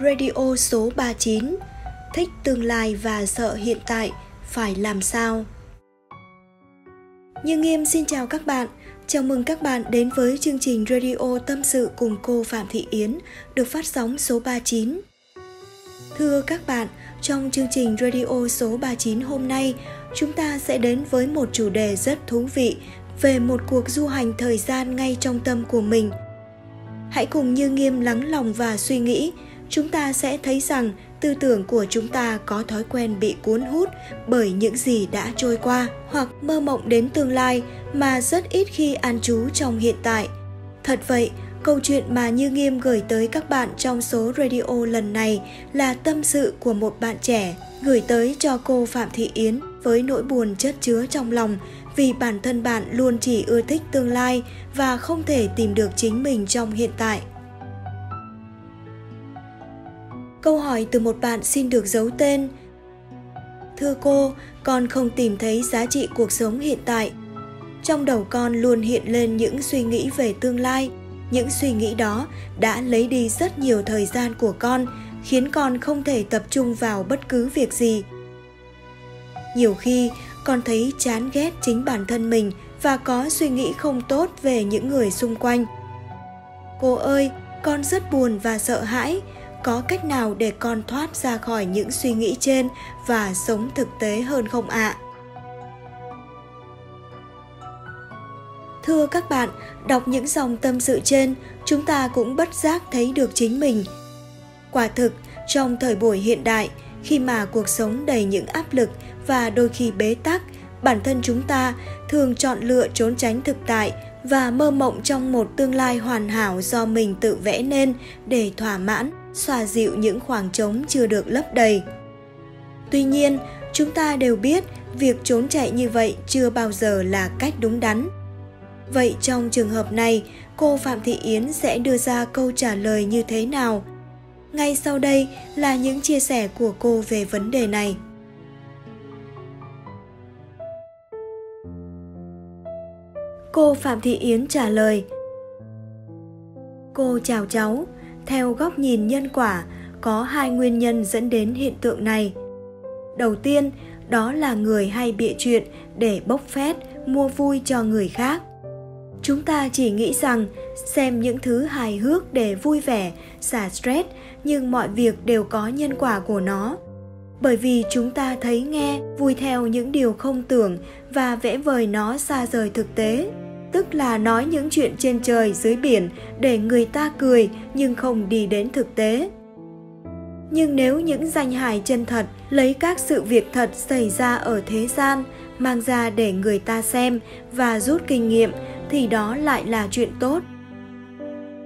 Radio số 39 Thích tương lai và sợ hiện tại phải làm sao? Như Nghiêm xin chào các bạn. Chào mừng các bạn đến với chương trình Radio Tâm sự cùng cô Phạm Thị Yến được phát sóng số 39. Thưa các bạn, trong chương trình Radio số 39 hôm nay, chúng ta sẽ đến với một chủ đề rất thú vị về một cuộc du hành thời gian ngay trong tâm của mình. Hãy cùng Như Nghiêm lắng lòng và suy nghĩ chúng ta sẽ thấy rằng tư tưởng của chúng ta có thói quen bị cuốn hút bởi những gì đã trôi qua hoặc mơ mộng đến tương lai mà rất ít khi an trú trong hiện tại. Thật vậy, câu chuyện mà Như Nghiêm gửi tới các bạn trong số radio lần này là tâm sự của một bạn trẻ gửi tới cho cô Phạm Thị Yến với nỗi buồn chất chứa trong lòng vì bản thân bạn luôn chỉ ưa thích tương lai và không thể tìm được chính mình trong hiện tại. Câu hỏi từ một bạn xin được giấu tên. Thưa cô, con không tìm thấy giá trị cuộc sống hiện tại. Trong đầu con luôn hiện lên những suy nghĩ về tương lai. Những suy nghĩ đó đã lấy đi rất nhiều thời gian của con, khiến con không thể tập trung vào bất cứ việc gì. Nhiều khi, con thấy chán ghét chính bản thân mình và có suy nghĩ không tốt về những người xung quanh. Cô ơi, con rất buồn và sợ hãi có cách nào để con thoát ra khỏi những suy nghĩ trên và sống thực tế hơn không ạ à? thưa các bạn, đọc những dòng tâm sự trên, chúng ta cũng bất giác thấy được chính mình quả thực, trong thời buổi hiện đại, khi mà cuộc sống đầy những áp lực và đôi khi bế tắc, bản thân chúng ta thường chọn lựa trốn tránh thực tại và mơ mộng trong một tương lai hoàn hảo do mình tự vẽ nên để thỏa mãn xoa dịu những khoảng trống chưa được lấp đầy. Tuy nhiên, chúng ta đều biết việc trốn chạy như vậy chưa bao giờ là cách đúng đắn. Vậy trong trường hợp này, cô phạm thị yến sẽ đưa ra câu trả lời như thế nào? Ngay sau đây là những chia sẻ của cô về vấn đề này. Cô phạm thị yến trả lời, cô chào cháu theo góc nhìn nhân quả, có hai nguyên nhân dẫn đến hiện tượng này. Đầu tiên, đó là người hay bịa chuyện để bốc phét, mua vui cho người khác. Chúng ta chỉ nghĩ rằng xem những thứ hài hước để vui vẻ, xả stress, nhưng mọi việc đều có nhân quả của nó. Bởi vì chúng ta thấy nghe, vui theo những điều không tưởng và vẽ vời nó xa rời thực tế tức là nói những chuyện trên trời, dưới biển để người ta cười nhưng không đi đến thực tế. Nhưng nếu những danh hài chân thật lấy các sự việc thật xảy ra ở thế gian, mang ra để người ta xem và rút kinh nghiệm, thì đó lại là chuyện tốt.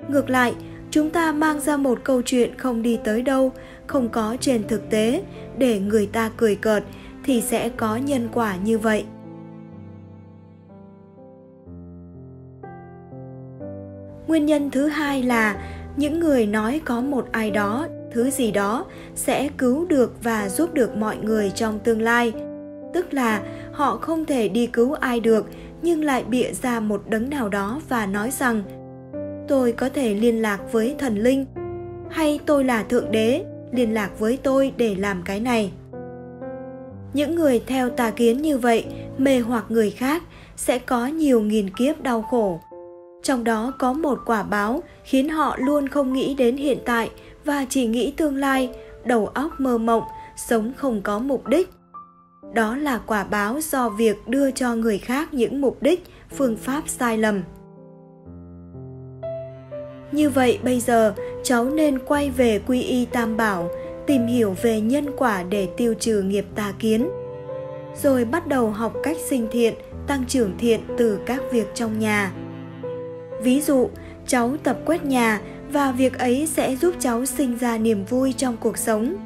Ngược lại, chúng ta mang ra một câu chuyện không đi tới đâu, không có trên thực tế để người ta cười cợt thì sẽ có nhân quả như vậy. Nguyên nhân thứ hai là những người nói có một ai đó, thứ gì đó sẽ cứu được và giúp được mọi người trong tương lai. Tức là họ không thể đi cứu ai được, nhưng lại bịa ra một đấng nào đó và nói rằng, tôi có thể liên lạc với thần linh, hay tôi là thượng đế, liên lạc với tôi để làm cái này. Những người theo tà kiến như vậy, mê hoặc người khác, sẽ có nhiều nghìn kiếp đau khổ trong đó có một quả báo khiến họ luôn không nghĩ đến hiện tại và chỉ nghĩ tương lai, đầu óc mơ mộng, sống không có mục đích. Đó là quả báo do việc đưa cho người khác những mục đích, phương pháp sai lầm. Như vậy bây giờ, cháu nên quay về quy y tam bảo, tìm hiểu về nhân quả để tiêu trừ nghiệp tà kiến. Rồi bắt đầu học cách sinh thiện, tăng trưởng thiện từ các việc trong nhà ví dụ, cháu tập quét nhà và việc ấy sẽ giúp cháu sinh ra niềm vui trong cuộc sống.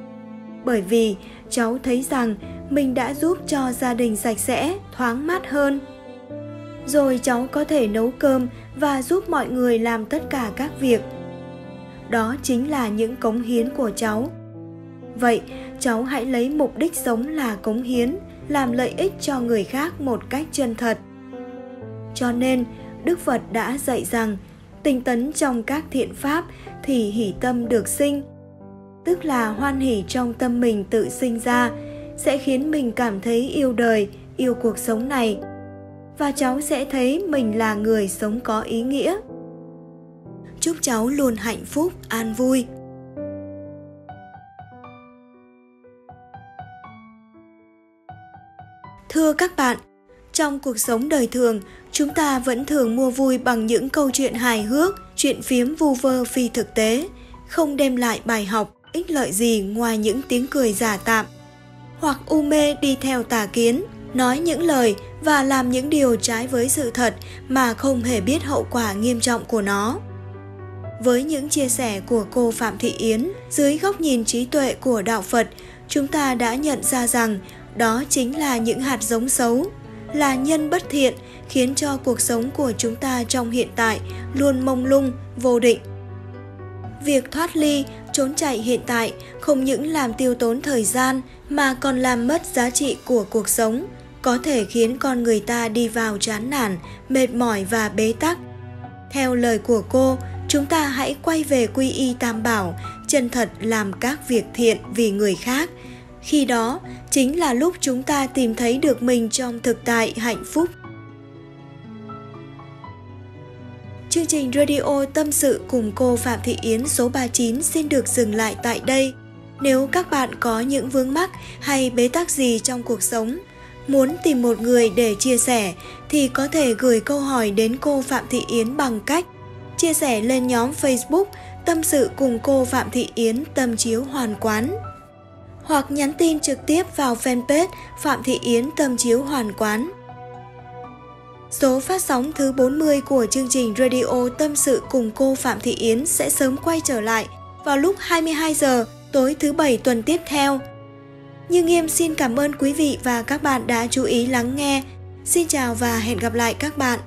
Bởi vì cháu thấy rằng mình đã giúp cho gia đình sạch sẽ, thoáng mát hơn. Rồi cháu có thể nấu cơm và giúp mọi người làm tất cả các việc. Đó chính là những cống hiến của cháu. Vậy, cháu hãy lấy mục đích sống là cống hiến, làm lợi ích cho người khác một cách chân thật. Cho nên đức phật đã dạy rằng, tinh tấn trong các thiện pháp thì hỷ tâm được sinh, tức là hoan hỷ trong tâm mình tự sinh ra, sẽ khiến mình cảm thấy yêu đời, yêu cuộc sống này. Và cháu sẽ thấy mình là người sống có ý nghĩa. Chúc cháu luôn hạnh phúc, an vui. Thưa các bạn, trong cuộc sống đời thường chúng ta vẫn thường mua vui bằng những câu chuyện hài hước, chuyện phiếm vu vơ phi thực tế, không đem lại bài học, ích lợi gì ngoài những tiếng cười giả tạm. Hoặc u mê đi theo tà kiến, nói những lời và làm những điều trái với sự thật mà không hề biết hậu quả nghiêm trọng của nó. Với những chia sẻ của cô phạm thị yến, dưới góc nhìn trí tuệ của đạo phật, chúng ta đã nhận ra rằng đó chính là những hạt giống xấu là nhân bất thiện, khiến cho cuộc sống của chúng ta trong hiện tại luôn mông lung, vô định. Việc thoát ly, trốn chạy hiện tại không những làm tiêu tốn thời gian mà còn làm mất giá trị của cuộc sống, có thể khiến con người ta đi vào chán nản, mệt mỏi và bế tắc. Theo lời của cô, chúng ta hãy quay về quy y tam bảo, chân thật làm các việc thiện vì người khác khi đó chính là lúc chúng ta tìm thấy được mình trong thực tại hạnh phúc Chương trình radio tâm sự cùng cô Phạm Thị Yến số 39 xin được dừng lại tại đây. Nếu các bạn có những vướng mắc hay bế tắc gì trong cuộc sống, muốn tìm một người để chia sẻ thì có thể gửi câu hỏi đến cô Phạm Thị Yến bằng cách chia sẻ lên nhóm Facebook Tâm sự cùng cô Phạm Thị Yến tâm chiếu hoàn quán hoặc nhắn tin trực tiếp vào fanpage Phạm Thị Yến tâm chiếu hoàn quán. Số phát sóng thứ 40 của chương trình Radio Tâm sự cùng cô Phạm Thị Yến sẽ sớm quay trở lại vào lúc 22 giờ tối thứ bảy tuần tiếp theo. Như Nghiêm xin cảm ơn quý vị và các bạn đã chú ý lắng nghe. Xin chào và hẹn gặp lại các bạn.